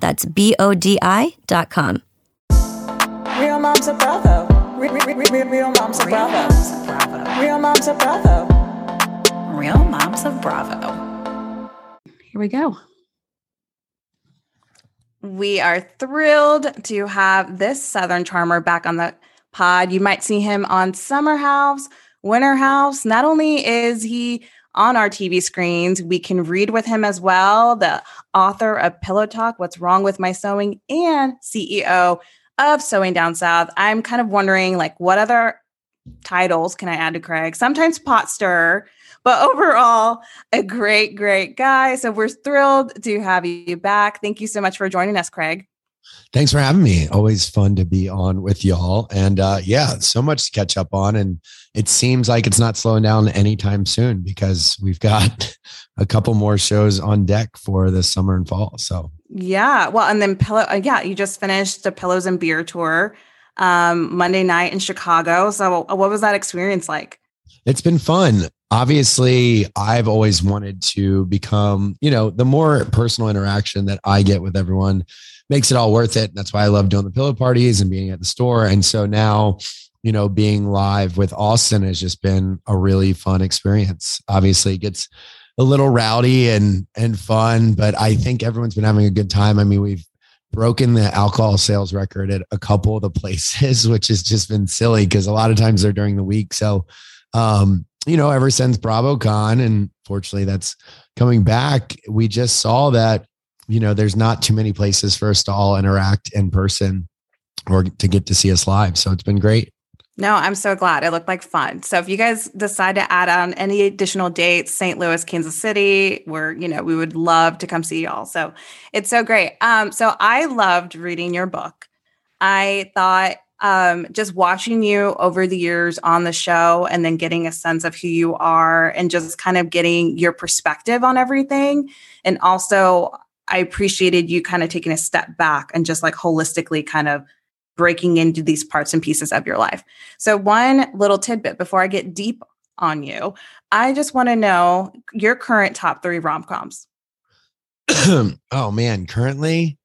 That's B O D I.com. Real moms of Bravo. Real, real, real, real moms of Bravo. Real moms of Bravo. Real moms of Bravo. Here we go. We are thrilled to have this Southern Charmer back on the pod. You might see him on Summer House, Winter House. Not only is he on our TV screens, we can read with him as well, the author of Pillow Talk, What's Wrong with My Sewing, and CEO of Sewing Down South. I'm kind of wondering, like, what other titles can I add to Craig? Sometimes pot stirrer, but overall, a great, great guy. So we're thrilled to have you back. Thank you so much for joining us, Craig. Thanks for having me. Always fun to be on with y'all. And uh, yeah, so much to catch up on. And it seems like it's not slowing down anytime soon because we've got a couple more shows on deck for the summer and fall. So yeah. Well, and then pillow. Uh, yeah, you just finished the Pillows and Beer tour um, Monday night in Chicago. So uh, what was that experience like? It's been fun. Obviously, I've always wanted to become, you know, the more personal interaction that I get with everyone makes it all worth it. And that's why I love doing the pillow parties and being at the store. And so now, you know, being live with Austin has just been a really fun experience. Obviously, it gets a little rowdy and and fun, but I think everyone's been having a good time. I mean, we've broken the alcohol sales record at a couple of the places, which has just been silly because a lot of times they're during the week. So um, you know, ever since BravoCon, and fortunately that's coming back, we just saw that, you know, there's not too many places for us to all interact in person or to get to see us live. So it's been great. No, I'm so glad. It looked like fun. So if you guys decide to add on any additional dates, St. Louis, Kansas City, where, you know, we would love to come see y'all. So it's so great. Um, so I loved reading your book. I thought um, just watching you over the years on the show and then getting a sense of who you are and just kind of getting your perspective on everything. And also, I appreciated you kind of taking a step back and just like holistically kind of breaking into these parts and pieces of your life. So, one little tidbit before I get deep on you, I just want to know your current top three rom coms. oh man, currently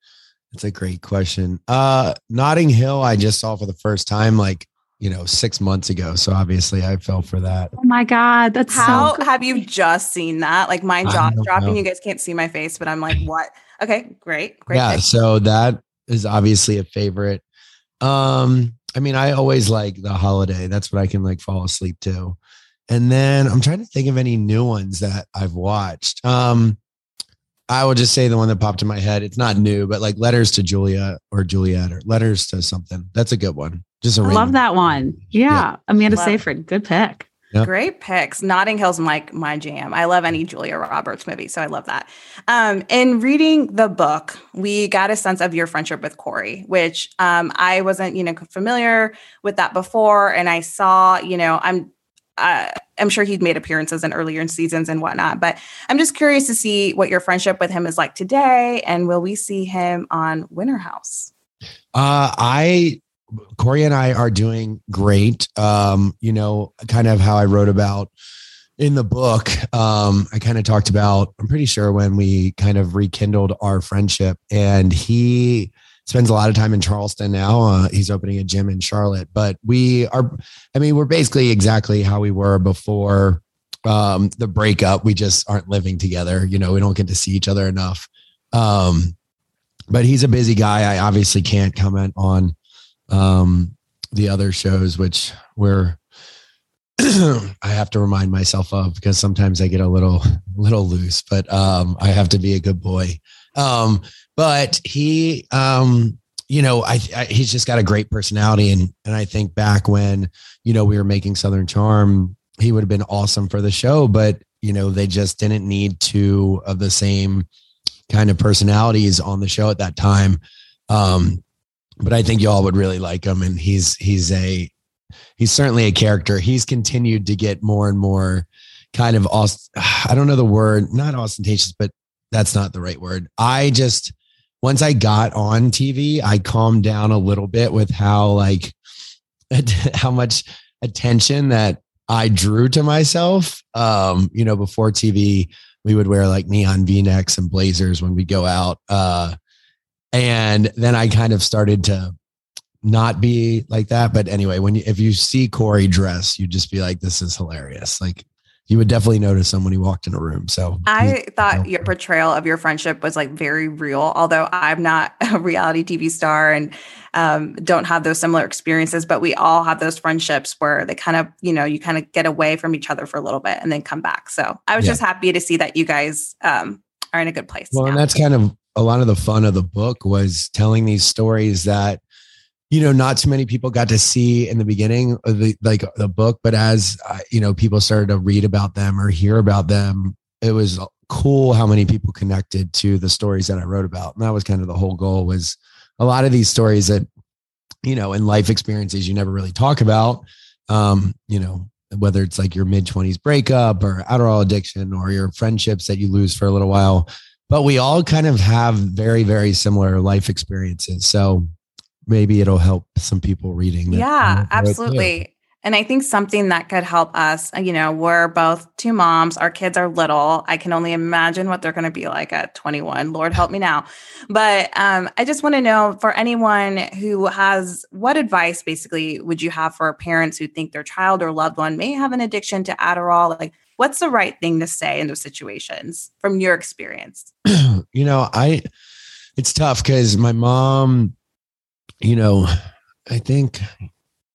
that's a great question. Uh Notting Hill, I just saw for the first time like, you know, six months ago. So obviously I fell for that. Oh my God. That's how so have you just seen that? Like my jaw dropping. Know. You guys can't see my face, but I'm like, what? Okay, great. Great. Yeah. Pick. So that is obviously a favorite. Um, I mean, I always like the holiday. That's what I can like fall asleep to. And then I'm trying to think of any new ones that I've watched. Um, I will just say the one that popped in my head. It's not new, but like letters to Julia or Juliet or letters to something. That's a good one. Just a I love that one. Yeah. yeah. Amanda love Seyfried. Good pick. Yep. Great picks. Notting Hill's like my jam. I love any Julia Roberts movie, so I love that. Um, in reading the book, we got a sense of your friendship with Corey, which um, I wasn't, you know, familiar with that before, and I saw, you know, I'm uh, I'm sure he'd made appearances in earlier in seasons and whatnot, but I'm just curious to see what your friendship with him is like today. And will we see him on Winter House? Uh, I, Corey and I are doing great. Um, you know, kind of how I wrote about in the book. Um, I kind of talked about, I'm pretty sure when we kind of rekindled our friendship and he, spends a lot of time in Charleston now. Uh, he's opening a gym in Charlotte, but we are, I mean, we're basically exactly how we were before um, the breakup. We just aren't living together. You know, we don't get to see each other enough. Um, but he's a busy guy. I obviously can't comment on um, the other shows, which were I have to remind myself of because sometimes I get a little little loose, but um, I have to be a good boy. Um, but he, um, you know, I, I, he's just got a great personality, and and I think back when you know we were making Southern Charm, he would have been awesome for the show, but you know they just didn't need two of the same kind of personalities on the show at that time. Um, but I think y'all would really like him, and he's he's a he's certainly a character. He's continued to get more and more kind of ost- I don't know the word, not ostentatious, but that's not the right word. I just once I got on TV, I calmed down a little bit with how like how much attention that I drew to myself. Um, you know, before TV, we would wear like neon V-necks and blazers when we go out. Uh, and then I kind of started to not be like that. But anyway, when you, if you see Corey dress, you'd just be like, this is hilarious. Like you would definitely notice him when he walked in a room. So I thought your portrayal of your friendship was like very real, although I'm not a reality TV star and um, don't have those similar experiences, but we all have those friendships where they kind of, you know, you kind of get away from each other for a little bit and then come back. So I was yeah. just happy to see that you guys um, are in a good place. Well, now. and that's kind of a lot of the fun of the book was telling these stories that you know not too many people got to see in the beginning of the like the book but as uh, you know people started to read about them or hear about them it was cool how many people connected to the stories that i wrote about. And that was kind of the whole goal was a lot of these stories that you know in life experiences you never really talk about um you know whether it's like your mid 20s breakup or Adderall addiction or your friendships that you lose for a little while but we all kind of have very very similar life experiences. So maybe it'll help some people reading yeah absolutely. And i think something that could help us you know we're both two moms our kids are little. I can only imagine what they're going to be like at 21 lord help me now. But um, i just want to know for anyone who has what advice basically would you have for parents who think their child or loved one may have an addiction to adderall? Like what's the right thing to say in those situations from your experience? You know i it's tough because my mom you know i think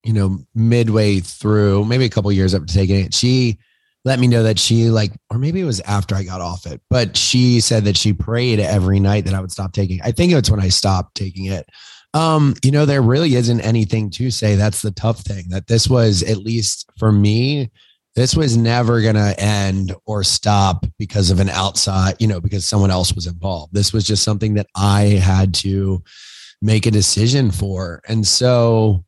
you know midway through maybe a couple years after taking it she let me know that she like or maybe it was after i got off it but she said that she prayed every night that i would stop taking i think it's when i stopped taking it. Um you know there really isn't anything to say. That's the tough thing that this was at least for me this was never going to end or stop because of an outside, you know, because someone else was involved. This was just something that I had to make a decision for. And so,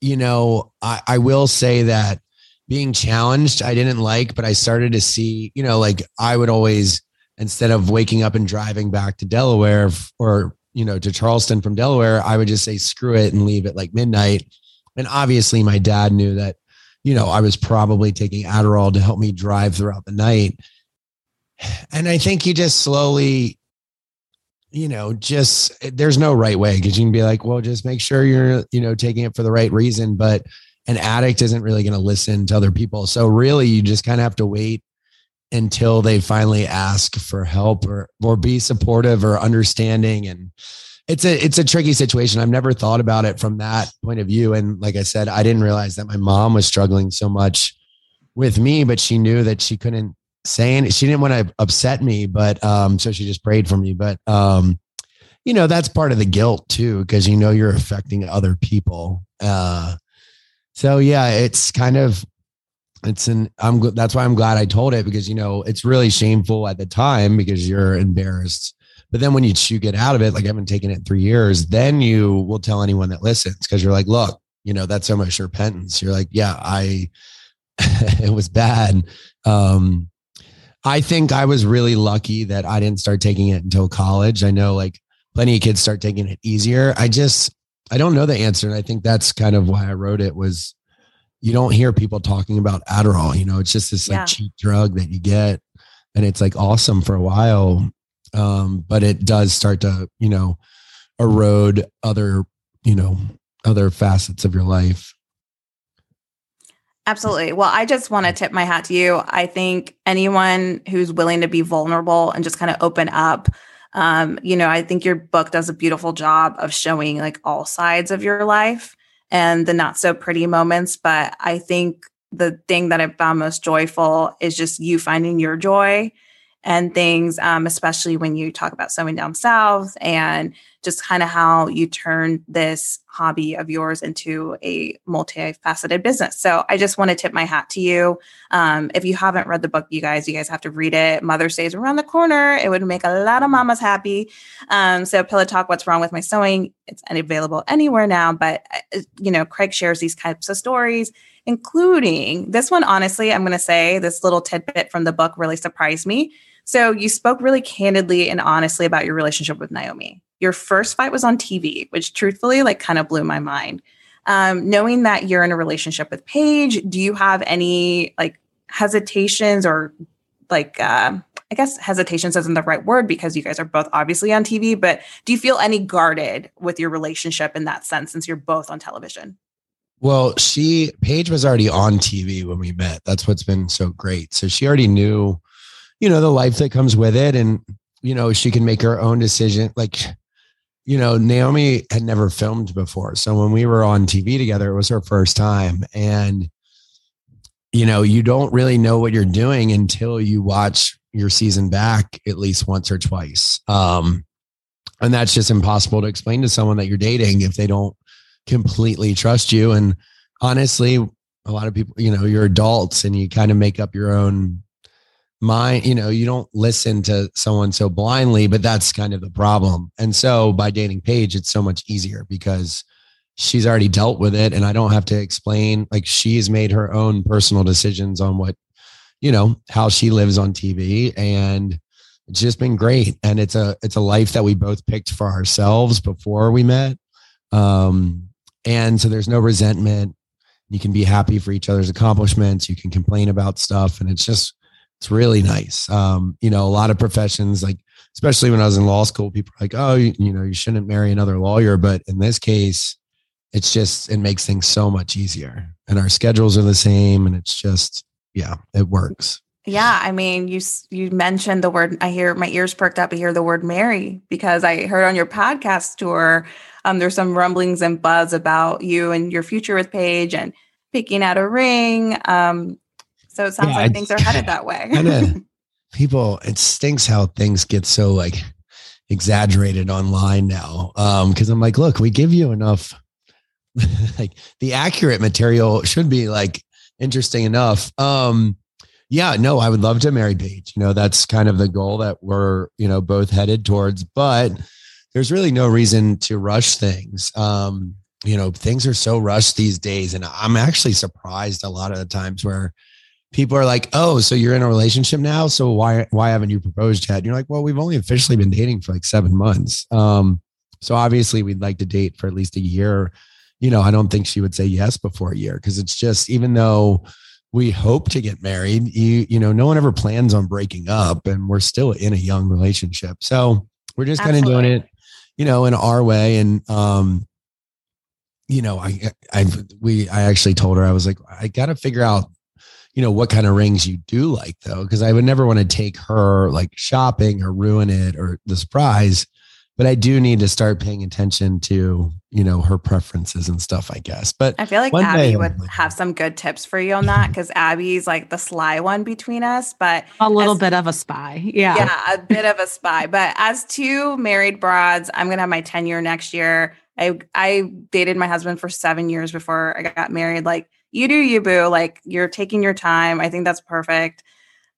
you know, I, I will say that being challenged, I didn't like, but I started to see, you know, like I would always, instead of waking up and driving back to Delaware or, you know, to Charleston from Delaware, I would just say, screw it and leave at like midnight. And obviously, my dad knew that you know, I was probably taking Adderall to help me drive throughout the night. And I think you just slowly, you know, just there's no right way because you can be like, well, just make sure you're, you know, taking it for the right reason. But an addict isn't really going to listen to other people. So really, you just kind of have to wait until they finally ask for help or or be supportive or understanding and it's a it's a tricky situation. I've never thought about it from that point of view. And like I said, I didn't realize that my mom was struggling so much with me, but she knew that she couldn't say any, she didn't want to upset me, but um, so she just prayed for me. But um, you know, that's part of the guilt too, because you know you're affecting other people. Uh so yeah, it's kind of it's an I'm that's why I'm glad I told it because you know it's really shameful at the time because you're embarrassed but then when you, you get out of it, like I haven't taken it in three years, then you will tell anyone that listens because you're like, look, you know, that's so much repentance. You're like, yeah, I, it was bad. Um, I think I was really lucky that I didn't start taking it until college. I know like plenty of kids start taking it easier. I just, I don't know the answer. And I think that's kind of why I wrote it was you don't hear people talking about Adderall. You know, it's just this like yeah. cheap drug that you get and it's like awesome for a while um, but it does start to you know erode other you know other facets of your life Absolutely. Well, I just want to tip my hat to you. I think anyone who's willing to be vulnerable and just kind of open up Um, you know, I think your book does a beautiful job of showing like all sides of your life and the not so pretty moments. But I think the thing that I found most joyful is just you finding your joy and things, um, especially when you talk about sewing down south and just kind of how you turn this hobby of yours into a multifaceted business. So I just want to tip my hat to you. Um, if you haven't read the book, you guys, you guys have to read it. Mother's Day is around the corner. It would make a lot of mamas happy. Um, so Pillow Talk, What's Wrong with My Sewing? It's available anywhere now, but uh, you know, Craig shares these types of stories including this one honestly i'm going to say this little tidbit from the book really surprised me so you spoke really candidly and honestly about your relationship with Naomi. Your first fight was on TV, which truthfully like kind of blew my mind. Um, knowing that you're in a relationship with Paige, do you have any like hesitations or like uh, I guess hesitations isn't the right word because you guys are both obviously on TV, but do you feel any guarded with your relationship in that sense since you're both on television? Well, she Paige was already on TV when we met. That's what's been so great. So she already knew you know the life that comes with it and you know she can make her own decision. Like you know naomi had never filmed before. So when we were on tv together it was her first time. And you know you don't really know what you're doing until you watch your season back at least once or twice. Um and that's just impossible to explain to someone that you're dating if they don't completely trust you. And honestly a lot of people you know you're adults and you kind of make up your own mind you know you don't listen to someone so blindly but that's kind of the problem. And so by dating paige it's so much easier because she's already dealt with it and i don't have to explain like she's made her own personal decisions on what you know how she lives on tv and it's just been great. And it's a it's a life that we both picked for ourselves before we met. Um and so there's no resentment. You can be happy for each other's accomplishments. You can complain about stuff and it's just it's really nice. Um, you know, a lot of professions, like especially when I was in law school, people like, oh, you, you know, you shouldn't marry another lawyer. But in this case, it's just it makes things so much easier. And our schedules are the same, and it's just yeah, it works. Yeah, I mean, you you mentioned the word. I hear my ears perked up. I hear the word "marry" because I heard on your podcast tour. Um, there's some rumblings and buzz about you and your future with Paige and picking out a ring. Um, so it sounds yeah, like things are headed that way. kinda, people, it stinks how things get so like exaggerated online now. Um, because I'm like, look, we give you enough like the accurate material should be like interesting enough. Um, yeah, no, I would love to marry Paige. You know, that's kind of the goal that we're, you know, both headed towards, but there's really no reason to rush things. Um, you know, things are so rushed these days. And I'm actually surprised a lot of the times where people are like, "Oh, so you're in a relationship now? So why why haven't you proposed yet?" And you're like, "Well, we've only officially been dating for like seven months. Um, so obviously we'd like to date for at least a year. You know, I don't think she would say yes before a year because it's just even though we hope to get married, you you know, no one ever plans on breaking up, and we're still in a young relationship. So we're just kind of doing it, you know, in our way. And um, you know, I I we I actually told her I was like, I got to figure out you know what kind of rings you do like though because i would never want to take her like shopping or ruin it or the surprise but i do need to start paying attention to you know her preferences and stuff i guess but i feel like abby would have some good tips for you on that because abby's like the sly one between us but a little as, bit of a spy yeah. Yeah a bit of a spy but as two married broads i'm gonna have my tenure next year. I i dated my husband for seven years before i got married like you do you boo like you're taking your time i think that's perfect.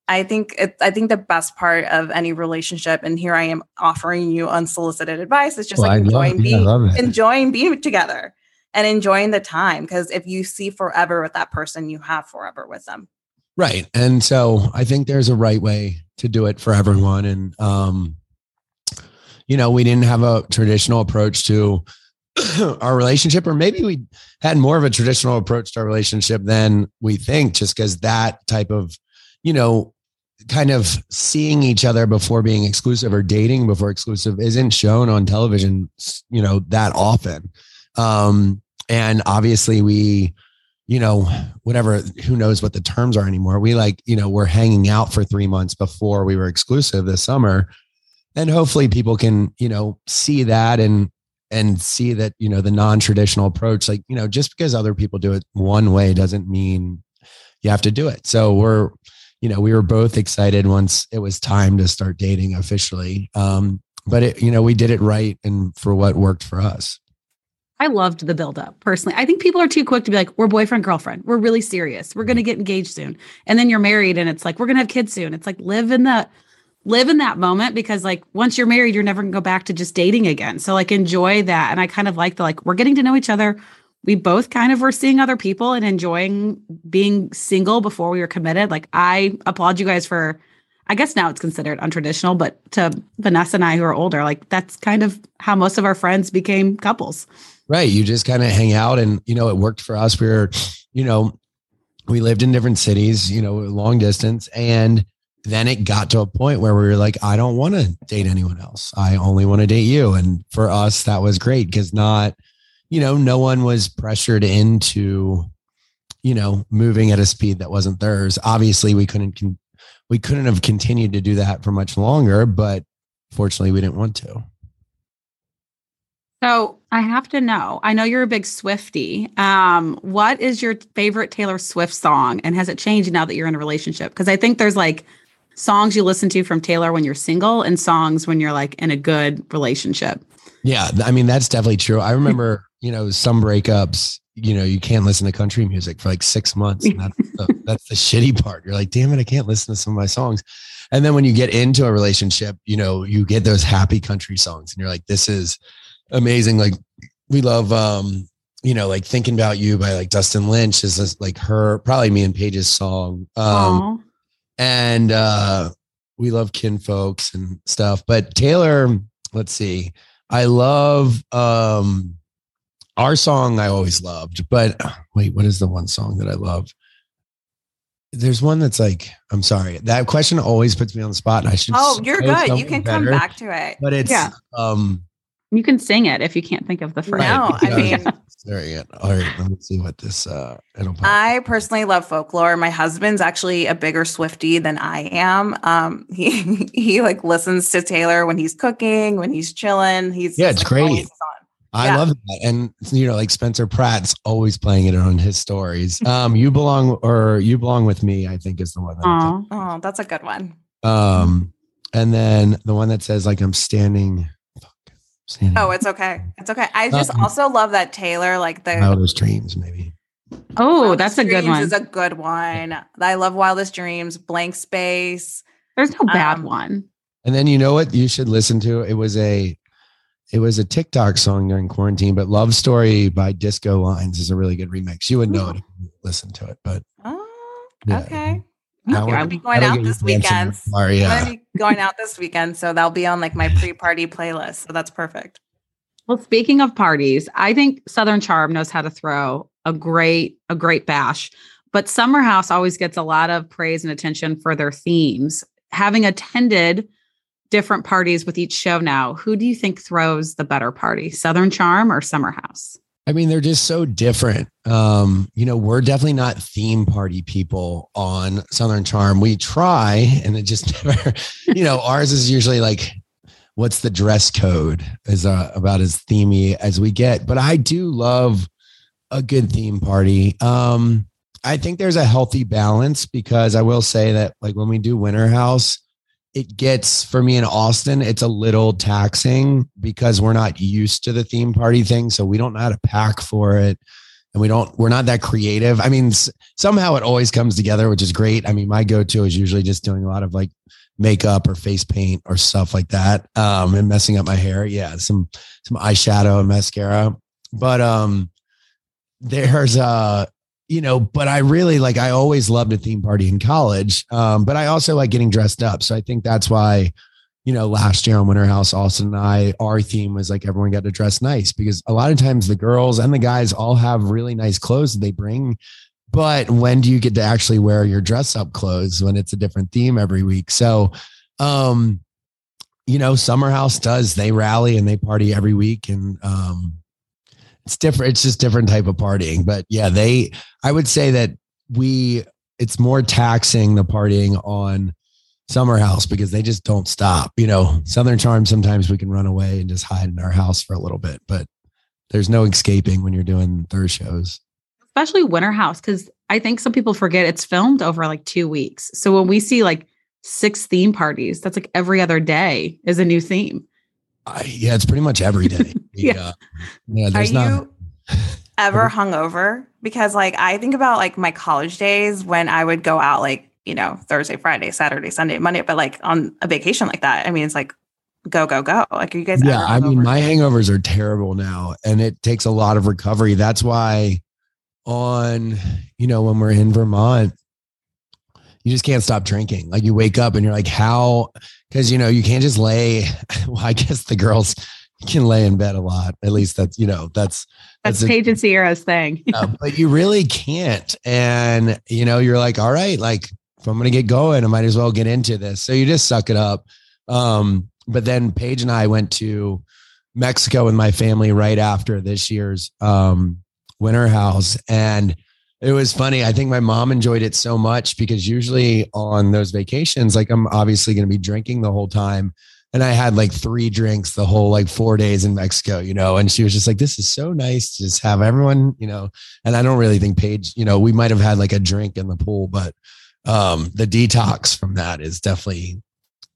I think it, i think the best part of any relationship and here i am offering you unsolicited advice is just well, like enjoying being yeah, enjoying being together and enjoying the time because if you see forever with that person you have forever with them. Right and so i think there's a right way to do it for everyone and um you know we didn't have a traditional approach to our relationship, or maybe we had more of a traditional approach to our relationship than we think, just because that type of, you know, kind of seeing each other before being exclusive or dating before exclusive isn't shown on television, you know, that often. Um, and obviously we, you know, whatever, who knows what the terms are anymore. We like, you know, we're hanging out for three months before we were exclusive this summer and hopefully people can you know see that and and see that you know the non-traditional approach like you know just because other people do it one way doesn't mean you have to do it so we're you know we were both excited once it was time to start dating officially um but it you know we did it right and for what worked for us I loved the buildup personally. I think people are too quick to be like, we're boyfriend, girlfriend. We're really serious. We're going to get engaged soon. And then you're married and it's like, we're going to have kids soon. It's like, live in the, live in that moment because like once you're married, you're never to go back to just dating again. So like enjoy that. And I kind of like the, like, we're getting to know each other. We both kind of were seeing other people and enjoying being single before we were committed. Like I applaud you guys for, I guess now it's considered untraditional, but to Vanessa and I who are older, like that's kind of how most of our friends became couples. Right. You just kind of hang out and, you know, it worked for us. We were, you know, we lived in different cities, you know, long distance. And then it got to a point where we were like, I don't want to date anyone else. I only want to date you. And for us, that was great because not, you know, no one was pressured into, you know, moving at a speed that wasn't theirs. Obviously, we couldn't, con- we couldn't have continued to do that for much longer, but fortunately, we didn't want to. So I have to know. I know you're a big Swifty. Um, what is your favorite Taylor Swift song, and has it changed now that you're in a relationship? Because I think there's like songs you listen to from Taylor when you're single, and songs when you're like in a good relationship. Yeah, I mean that's definitely true. I remember, you know, some breakups. You know, you can't listen to country music for like six months. And that's, the, that's the shitty part. You're like, damn it, I can't listen to some of my songs. And then when you get into a relationship, you know, you get those happy country songs, and you're like, this is amazing. Like we love, um, you know, like thinking about you by like Dustin Lynch is this, like her, probably me and Paige's song. Um, and, uh, we love kinfolks and stuff, but Taylor, let's see. I love, um, our song I always loved, but wait, what is the one song that I love? There's one that's like, I'm sorry. That question always puts me on the spot. And I should. Oh, you're good. You can better, come back to it. But it's, yeah. um, you can sing it if you can't think of the phrase. No, I mean, sorry. All right, let me see what this. Uh, I personally love folklore. My husband's actually a bigger Swifty than I am. Um, he he like listens to Taylor when he's cooking, when he's chilling. He's yeah, it's like, great. I yeah. love that, and you know, like Spencer Pratt's always playing it on his stories. Um, you belong, or you belong with me. I think is the one. That oh, that's a good one. Um, and then the one that says like I'm standing Oh, it's okay. It's okay. I just um, also love that Taylor, like the Wildest Dreams, maybe. Oh, Wildest that's a good one. Is a good one. I love Wildest Dreams, Blank Space. There's no bad um, one. And then you know what you should listen to? It was a it was a TikTok song during quarantine, but Love Story by Disco Lines is a really good remix. You would know it listen to it, but oh, yeah. okay. I'll be going out this weekend. yeah. I'm be going out this weekend, so that'll be on like my pre-party playlist. So that's perfect. Well, speaking of parties, I think Southern Charm knows how to throw a great a great bash, but Summer House always gets a lot of praise and attention for their themes. Having attended different parties with each show now, who do you think throws the better party, Southern Charm or Summer House? I mean, they're just so different. Um, you know, we're definitely not theme party people on Southern Charm. We try, and it just never, you know, ours is usually like, what's the dress code is uh, about as themey as we get. But I do love a good theme party. Um, I think there's a healthy balance because I will say that, like, when we do Winter House, it gets for me in Austin, it's a little taxing because we're not used to the theme party thing. So we don't know how to pack for it. And we don't, we're not that creative. I mean, somehow it always comes together, which is great. I mean, my go to is usually just doing a lot of like makeup or face paint or stuff like that. Um, and messing up my hair. Yeah. Some, some eyeshadow and mascara. But, um, there's uh you know, but I really like, I always loved a theme party in college. Um, but I also like getting dressed up. So I think that's why, you know, last year on Winter House, Austin and I, our theme was like everyone got to dress nice because a lot of times the girls and the guys all have really nice clothes that they bring. But when do you get to actually wear your dress up clothes when it's a different theme every week? So, um, you know, Summer House does, they rally and they party every week. And, um, it's different. It's just different type of partying. But yeah, they, I would say that we, it's more taxing the partying on summer house because they just don't stop. You know, Southern Charm, sometimes we can run away and just hide in our house for a little bit, but there's no escaping when you're doing third shows. Especially Winter House, because I think some people forget it's filmed over like two weeks. So when we see like six theme parties, that's like every other day is a new theme. I, yeah, it's pretty much every day. Yeah. Uh, yeah, Are there's not. you ever hungover? Because like I think about like my college days when I would go out like, you know, Thursday, Friday, Saturday, Sunday, Monday, but like on a vacation like that. I mean, it's like go, go, go. Like are you guys Yeah, I mean, my hangovers are terrible now, and it takes a lot of recovery. That's why, on you know, when we're in Vermont, you just can't stop drinking. Like you wake up and you're like, how? Because you know you can't just lay. Well, I guess the girls can lay in bed a lot. At least that's you know that's That's that's Paige and Ciara's thing. uh, but you really can't. And you know, you're like, all right, like if I'm gonna get going, I might as well get into this. So you just suck it up. Um, but then Paige and I went to Mexico with my family right after this year's um winter house. And it was funny. I think my mom enjoyed it so much because usually on those vacations, like I'm obviously gonna be drinking the whole time. And I had like three drinks the whole like four days in Mexico, you know, and she was just like, this is so nice to just have everyone, you know, and I don't really think Paige, you know, we might have had like a drink in the pool, but um the detox from that is definitely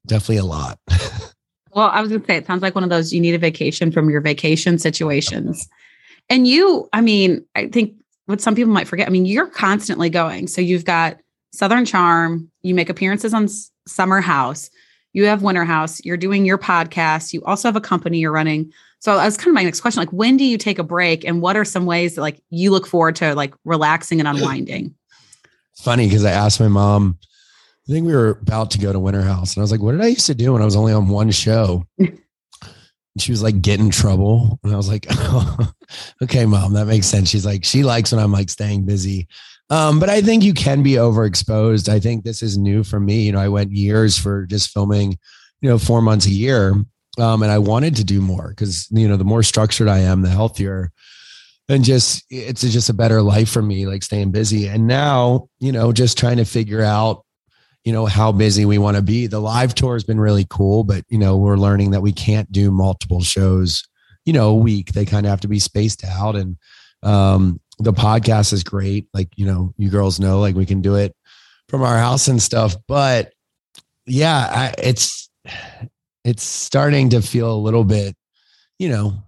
definitely a lot. Well, I was going to say, it sounds like one of those you need a vacation from your vacation situations. And you, I mean, I think what some people might forget, I mean, you're constantly going. So you've got Southern Charm, you make appearances on S- Summer House, you have Winter House, you're doing your podcast, you also have a company you're running. So that's kind of my next question. Like, when do you take a break and what are some ways that like you look forward to like relaxing and unwinding? Funny because I asked my mom, I think we were about to go to Winter House, and I was like, what did I used to do when I was only on one show? She was like, get in trouble. And I was like, oh, okay, mom, that makes sense. She's like, she likes when I'm like staying busy. Um, but I think you can be overexposed. I think this is new for me. You know, I went years for just filming, you know, four months a year. Um, and I wanted to do more because, you know, the more structured I am, the healthier and just it's just a better life for me, like staying busy. And now, you know, just trying to figure out, you know, how busy we want to be. The live tour has been really cool, but you know, we're learning that we can't do multiple shows, you know, a week. They kind of have to be spaced out. And um, the podcast is great. Like, you know, you girls know, like we can do it from our house and stuff. But yeah, I, it's it's starting to feel a little bit, you know,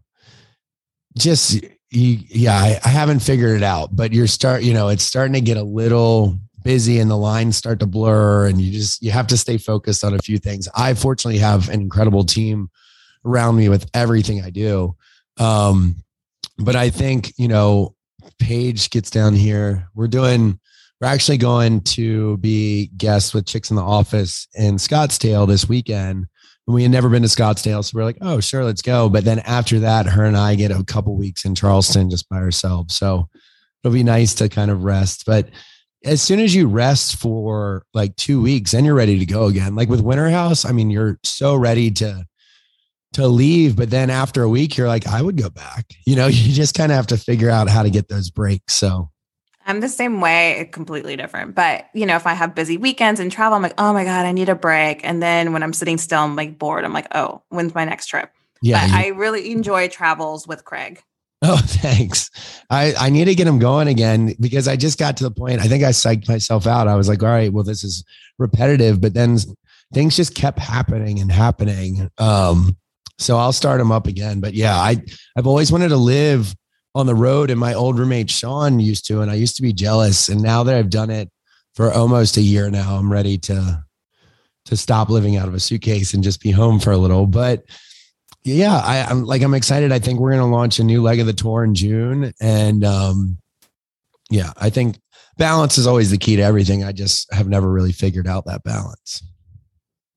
just you, yeah, I, I haven't figured it out, but you're start, you know, it's starting to get a little busy and the lines start to blur and you just you have to stay focused on a few things. I fortunately have an incredible team around me with everything I do. Um, but I think, you know, Paige gets down here. We're doing we're actually going to be guests with Chicks in the Office in Scottsdale this weekend. And we had never been to Scottsdale. So we're like, oh, sure, let's go. But then after that, her and I get a couple weeks in Charleston just by ourselves. So it'll be nice to kind of rest. But as soon as you rest for like two weeks, then you're ready to go again. Like with Winter House, I mean, you're so ready to to leave, but then after a week, you're like, I would go back. You know, you just kind of have to figure out how to get those breaks. So I'm the same way, completely different. But you know, if I have busy weekends and travel, I'm like, oh my god, I need a break. And then when I'm sitting still, I'm like bored. I'm like, oh, when's my next trip? yeah, but you- I really enjoy travels with Craig. Oh, thanks. I, I need to get them going again because I just got to the point. I think I psyched myself out. I was like, all right, well, this is repetitive, but then things just kept happening and happening. Um, so I'll start them up again. But yeah, I I've always wanted to live on the road, and my old roommate Sean used to, and I used to be jealous. And now that I've done it for almost a year now, I'm ready to to stop living out of a suitcase and just be home for a little. But yeah, I, I'm like I'm excited. I think we're going to launch a new leg of the tour in June, and um, yeah, I think balance is always the key to everything. I just have never really figured out that balance.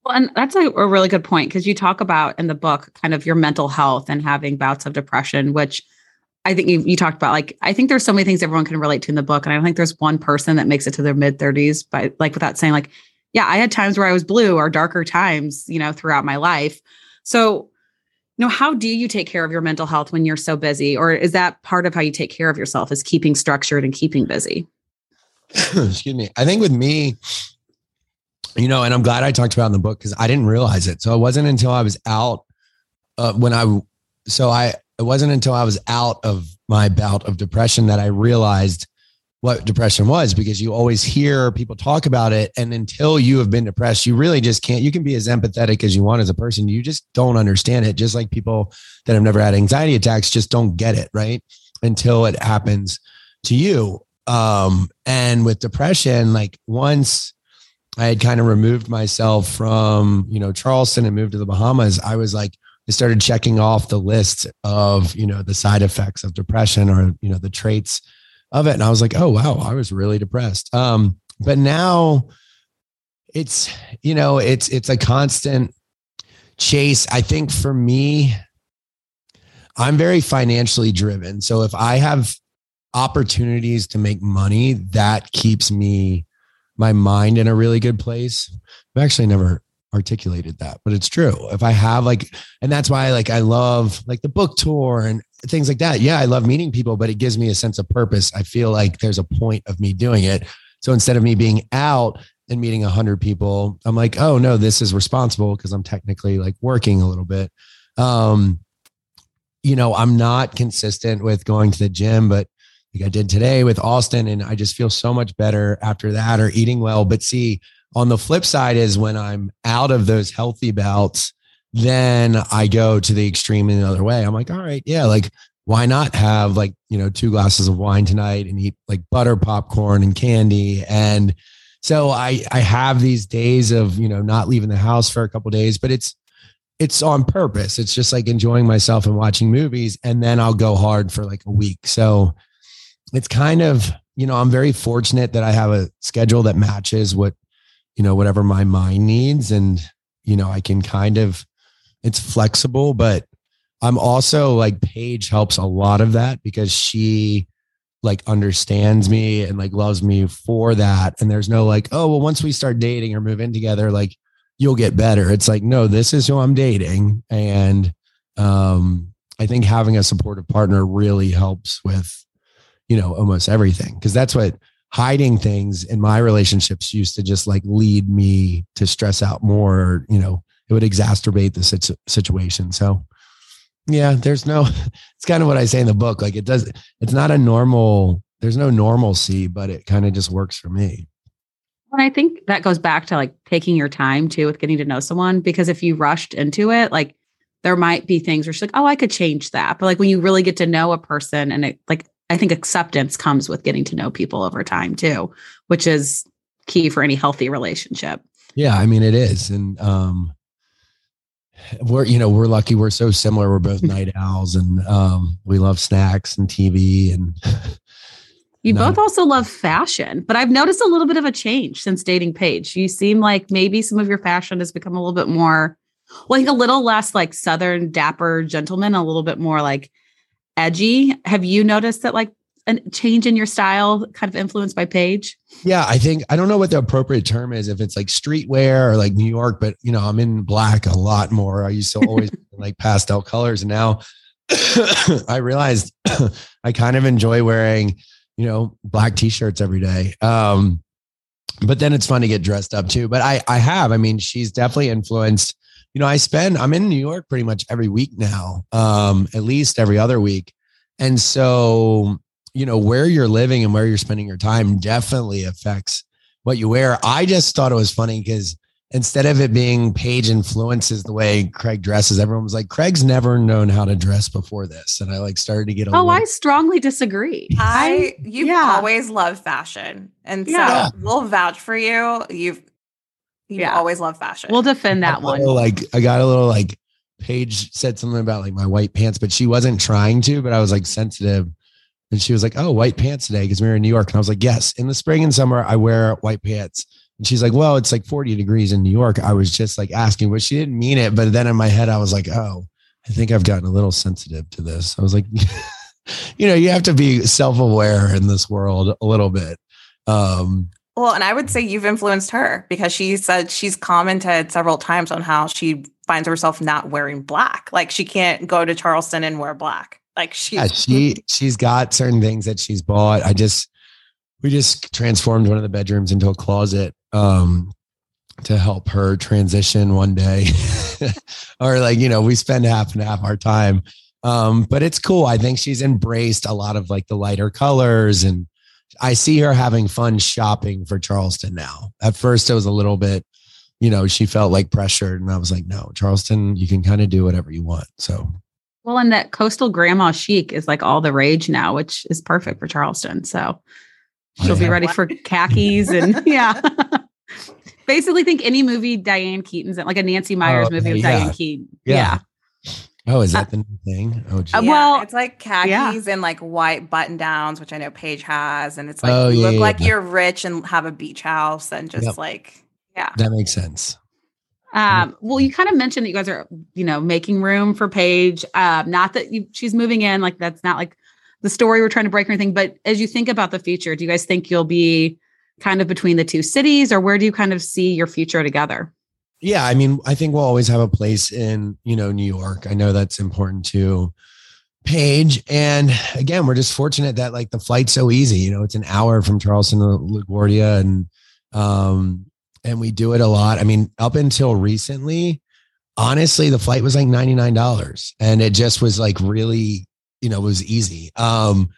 Well, and that's a, a really good point because you talk about in the book kind of your mental health and having bouts of depression, which I think you, you talked about. Like, I think there's so many things everyone can relate to in the book. And I don't think there's one person that makes it to their mid 30s, but like without saying, like, yeah, I had times where I was blue or darker times, you know, throughout my life. So, know, how do you take care of your mental health when you're so busy? Or is that part of how you take care of yourself is keeping structured and keeping busy? Excuse me. I think with me, you know, and I'm glad I talked about in the book because I didn't realize it. So it wasn't until I was out uh, when I, so I, it wasn't until I was out of my bout of depression that I realized what depression was because you always hear people talk about it. And until you have been depressed, you really just can't, you can be as empathetic as you want as a person. You just don't understand it. Just like people that have never had anxiety attacks just don't get it, right? Until it happens to you. Um, and with depression, like once I had kind of removed myself from, you know, Charleston and moved to the Bahamas, I was like, I started checking off the list of, you know, the side effects of depression or, you know, the traits of it. And I was like, oh, wow, I was really depressed. Um, but now it's, you know, it's, it's a constant chase. I think for me, I'm very financially driven. So if I have opportunities to make money, that keeps me, my mind in a really good place. I've actually never articulated that, but it's true. If I have like, and that's why like I love like the book tour and things like that. Yeah, I love meeting people, but it gives me a sense of purpose. I feel like there's a point of me doing it. So instead of me being out and meeting a hundred people, I'm like, oh no, this is responsible because I'm technically like working a little bit. Um, you know, I'm not consistent with going to the gym, but like I did today with Austin, and I just feel so much better after that or eating well. But see, on the flip side is when I'm out of those healthy bouts, then I go to the extreme in the other way. I'm like, all right, yeah, like why not have like, you know, two glasses of wine tonight and eat like butter popcorn and candy and so I I have these days of, you know, not leaving the house for a couple days, but it's it's on purpose. It's just like enjoying myself and watching movies and then I'll go hard for like a week. So it's kind of, you know, I'm very fortunate that I have a schedule that matches what, you know, whatever my mind needs and you know, I can kind of it's flexible, but I'm also like Paige helps a lot of that because she like understands me and like loves me for that. And there's no like, oh, well, once we start dating or move in together, like you'll get better. It's like, no, this is who I'm dating. And um, I think having a supportive partner really helps with, you know, almost everything. Cause that's what hiding things in my relationships used to just like lead me to stress out more, you know, it would exacerbate the situ- situation. So, yeah, there's no, it's kind of what I say in the book. Like it does, it's not a normal, there's no normalcy, but it kind of just works for me. And I think that goes back to like taking your time too with getting to know someone because if you rushed into it, like there might be things where she's like, oh, I could change that. But like when you really get to know a person and it like, I think acceptance comes with getting to know people over time too, which is key for any healthy relationship. Yeah, I mean it is. And um we're you know we're lucky. We're so similar. We're both night owls and um, we love snacks and tv and you no. both also love fashion but i've noticed a little bit of a change since dating paige. You seem like maybe some of your fashion has become a little bit more well, like a little less like southern dapper gentleman a little bit more like edgy. Have you noticed that like a change in your style kind of influenced by Paige? Yeah, I think I don't know what the appropriate term is if it's like streetwear or like New York, but you know, I'm in black a lot more. I used to always like pastel colors and now I realized I kind of enjoy wearing, you know, black t-shirts every day. Um but then it's fun to get dressed up too. But I I have, I mean, she's definitely influenced you know, I spend I'm in New York pretty much every week now, um, at least every other week. And so you know where you're living and where you're spending your time definitely affects what you wear. I just thought it was funny because instead of it being Paige influences the way craig dresses everyone was like craig's never known how to dress before this. And i like started to get a oh little- i strongly disagree. I you've yeah. always loved fashion. And yeah. so we'll vouch for you. You've you yeah. always loved fashion. We'll defend that one. like i got a little like Paige said something about like my white pants, but she wasn't trying to, but I was like sensitive and she was like, Oh, white pants today because we were in New York. And I was like, Yes, in the spring and summer, I wear white pants. And she's like, Well, it's like 40 degrees in New York. I was just like asking, but she didn't mean it. But then in my head, I was like, Oh, I think I've gotten a little sensitive to this. I was like, You know, you have to be self aware in this world a little bit. Um, well, and I would say you've influenced her because she said she's commented several times on how she finds herself not wearing black. Like she can't go to Charleston and wear black. Like she, yeah, she she's got certain things that she's bought. I just we just transformed one of the bedrooms into a closet. Um, to help her transition one day, or like you know, we spend half and half our time. Um, but it's cool. I think she's embraced a lot of like the lighter colors, and I see her having fun shopping for Charleston now. At first, it was a little bit, you know, she felt like pressured, and I was like, no, Charleston, you can kind of do whatever you want. So Well, and that coastal grandma chic is like all the rage now, which is perfect for Charleston. So she'll be ready for khakis and yeah. Basically, think any movie Diane Keaton's in, like a Nancy Meyers Oh, movie with yeah. Diane Keaton. Yeah. oh, is that the new thing? Oh, geez. Uh, Yeah, well, it's like yeah. khakis and like white button downs, which I know Paige has, and it's like Oh, you yeah, look yeah, like yeah. you're rich and have a beach house, and just Yep. like yeah. that makes sense. Um, well, you kind of mentioned that you guys are, you know, making room for Paige. Um, not that you, she's moving in, like that's not like the story we're trying to break or anything. But as you think about the future, do you guys think you'll be kind of between the two cities, or where do you kind of see your future together? Yeah, I mean, I think we'll always have a place in, you know, New York. I know that's important to Paige. And again, we're just fortunate that like the flight's so easy. You know, it's an hour from Charleston to LaGuardia and um and we do it a lot. I mean, up until recently, honestly, the flight was like $99 and it just was like really, you know, it was easy. Um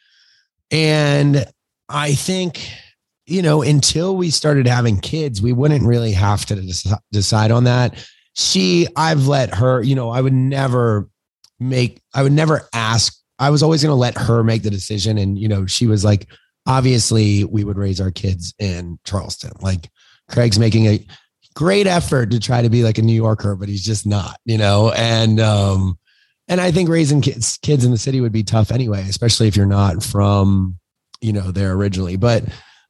and I think you know, until we started having kids, we wouldn't really have to dec- decide on that. She, I've let her, you know, I would never make, I would never ask. I was always going to let her make the decision. And, you know, she was like, obviously, we would raise our kids in Charleston. Like, Craig's making a great effort to try to be like a New Yorker, but he's just not, you know, and, um, and I think raising kids kids in the city would be tough anyway, especially if you're not from, you know, there originally. But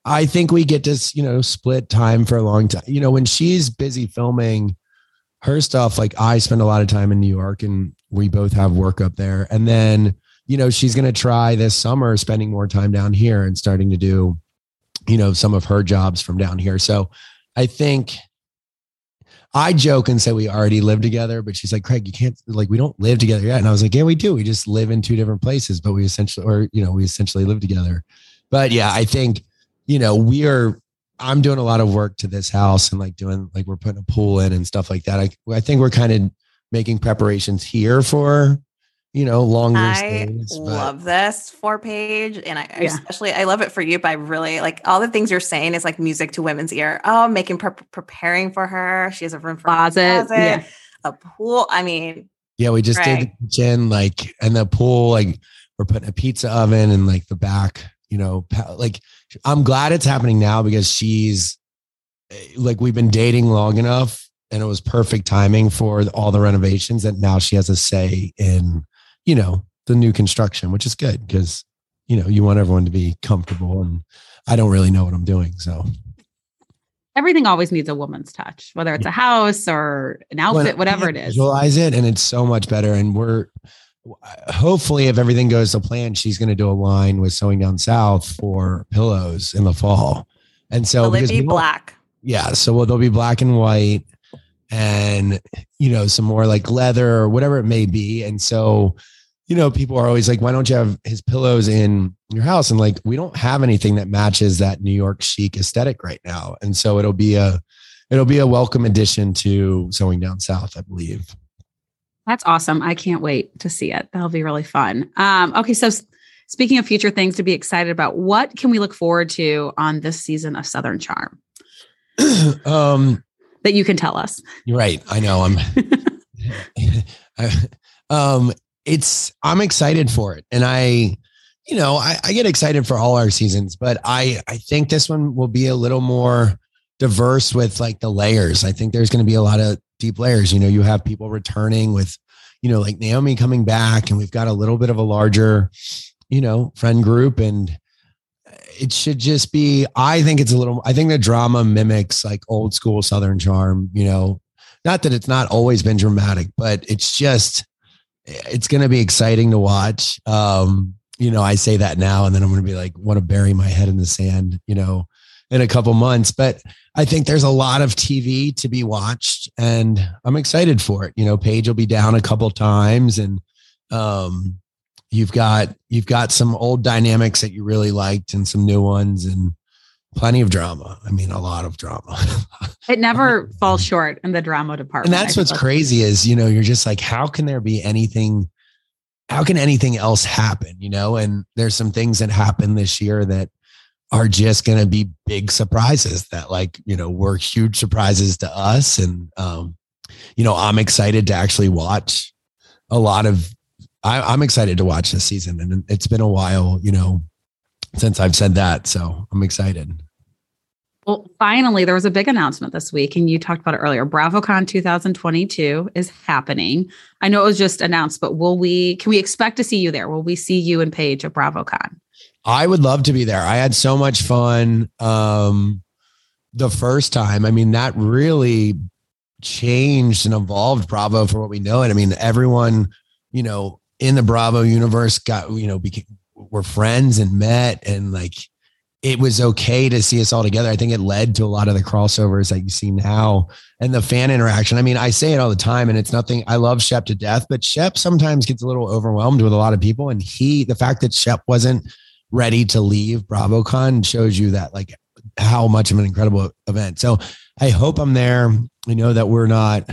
I think we get to, you know, split time for a long time. You know, when she's busy filming her stuff, like I spend a lot of time in New York and we both have work up there. And then, you know, she's going to try this summer spending more time down here and starting to do, you know, some of her jobs from down here. So I think I joke and say we already live together, but she's like, Craig, you can't like we don't live together yet. And I was like, Yeah, we do. We just live in two different places, but we essentially or you know, we essentially live together. But yeah, I think, you know, we are I'm doing a lot of work to this house and like doing like we're putting a pool in and stuff like that. I I think we're kind of making preparations here for, you know, longer I stays. but- love this for Paige. and I I Yeah. especially I love it for you. But I really like all the things you're saying is like music to women's ear. Oh, making prep preparing for her. She has a room for a Closet, yeah. a pool. I mean, Yeah, we just did Right. the kitchen, like, and the pool, like, we're putting a pizza oven in like the back, you know, pa- like, I'm glad it's happening now because she's eh, like, we've been dating long enough and it was perfect timing for all the renovations that now she has a say in, you know, the new construction, which is good because, you know, you want everyone to be comfortable and I don't really know what I'm doing. So, Everything always needs a woman's touch, whether it's a house or an outfit, whatever it is. Visualize it, and it's so much better. And we're hopefully, if everything goes to plan, she's going to do a line with Sewing Down South for pillows in the fall. And so, will it be black? yeah, so well, they'll be black and white, and you know, some more like leather or whatever it may be. And so, you know, people are always like, "Why don't you have his pillows in your house?" And like, we don't have anything that matches that New York chic aesthetic right now. And so, it'll be a it'll be a welcome addition to Sewing Down South, I believe. That's awesome. I can't wait to see it. That'll be really fun. Um, okay, so speaking of future things to be excited about, what can we look forward to on this season of Southern Charm um, that you can tell us? you're right. I know. I'm. I, um, it's. I'm excited for it, and I, you know, I, I get excited for all our seasons, but I, I think this one will be a little more diverse with like the layers. I think there's going to be a lot of deep layers. You know, you have people returning with, you know, like Naomi coming back, and we've got a little bit of a larger, you know, friend group, and it should just be. I think it's a little. I think the drama mimics like old school Southern charm. You know, not that it's not always been dramatic, but it's just it's going to be exciting to watch. Um, you know, I say that now, and then I'm going to be like, want to bury my head in the sand. You know, in a couple months, but I think there's a lot of TV to be watched, and I'm excited for it. You know, Paige will be down a couple times, and um, you've got you've got some old dynamics that you really liked, and some new ones, and plenty of drama. I mean, a lot of drama. It never falls short in the drama department. and that's what's crazy is, you know, you're just like, how can there be anything? How can anything else happen? You know, and there's some things that happen this year that are just going to be big surprises that like, you know, were huge surprises to us. And, um, you know, I'm excited to actually watch a lot of, I, I'm excited to watch this season. And it's been a while, you know, since I've said that. So I'm excited. Well, finally, there was a big announcement this week, and you talked about it earlier. BravoCon 2022 is happening. I know it was just announced, but will we? Can we expect to see you there? Will we see you and Paige at BravoCon? I would love to be there. I had so much fun um, the first time. I mean, that really changed and evolved Bravo for what we know it. I mean, everyone, you know, in the Bravo universe got, you know, became, were friends and met and like it was okay to see us all together. I think it led to a lot of the crossovers that you see now and the fan interaction. I mean, I say it all the time and it's nothing. I love Shep to death, but Shep sometimes gets a little overwhelmed with a lot of people. And he, the fact that Shep wasn't ready to leave BravoCon shows you that like how much of an incredible event. So I hope I'm there. I know that we're not,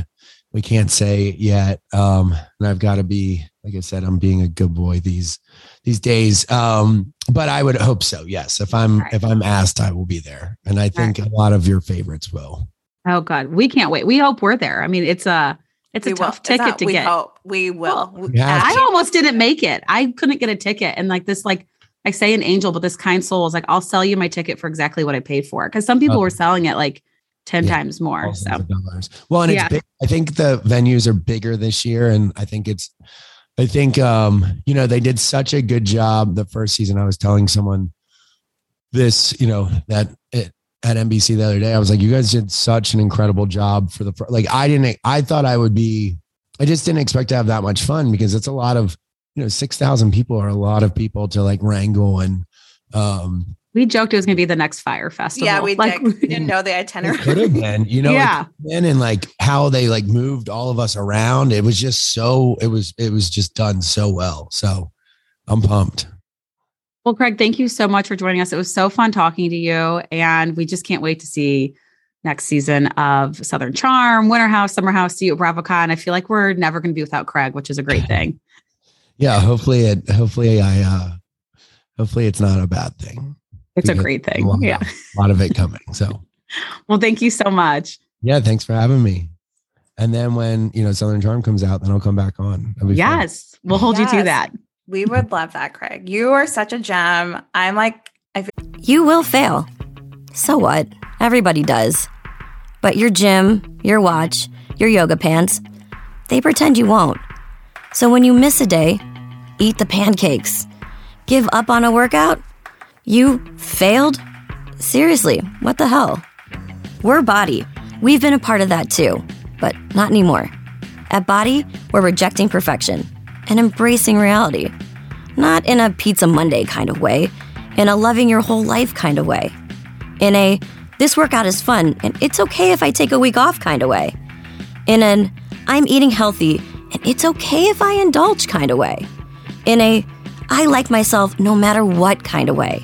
we can't say yet. Um, and I've got to be, like I said, I'm being a good boy these these days. Um, but I would hope so. Yes. If I'm Right. if I'm asked, I will be there. And I think a lot of your favorites will. Oh God, we can't wait. We hope we're there. I mean, it's a it's We a will. tough It's ticket not- to we get. Hope. We will. Well, We- Yeah. I almost didn't make it. I couldn't get a ticket, and like this, like I say, an angel, but this kind soul is like, I'll sell you my ticket for exactly what I paid for. Because some people Okay. were selling it like ten Yeah. times more. So dollars. Well, and it's Yeah. big. I think the venues are bigger this year, and I think it's. I think um, you know they did such a good job the first season. I was telling someone this, you know, that it, at NBC the other day. I was like, you guys did such an incredible job for the like. I didn't. I thought I would be. I just didn't expect to have that much fun because it's a lot of you know six thousand people are a lot of people to like wrangle and um we joked it was going to be the next Fyre Festival. yeah, we like, did. We didn't know the it itinerary. could have been you know yeah. in and like how they like moved all of us around. It was just so it was it was just done so well. So I'm pumped. Well, Craig, thank you so much for joining us. It was so fun talking to you, and we just can't wait to see next season of Southern Charm, Winter House, Summer House, see you at BravoCon. I feel like we're never going to be without Craig, which is a great thing. Yeah, hopefully it hopefully I uh hopefully it's not a bad thing. It's a Because great A thing. lot, Yeah. a lot of it coming. So Well, thank you so much. yeah, thanks for having me. And then when you know Southern Charm comes out, then I'll come back on. That'll fun. Yes, we'll hold you to that. We would love that, Craig. You are such a gem. I'm like, You will fail. So what? Everybody does. But your gym, your watch, your yoga pants, they pretend you won't. So when you miss a day, eat the pancakes. Give up on a workout? You failed? Seriously, what the hell? We're Bodi. We've been a part of that too, but not anymore. At Bodi, we're rejecting perfection and embracing reality. Not in a Pizza Monday kind of way, in a loving your whole life kind of way. In a this workout is fun and it's okay if I take a week off kind of way. In an I'm eating healthy and it's okay if I indulge kind of way. In a I like myself no matter what kind of way.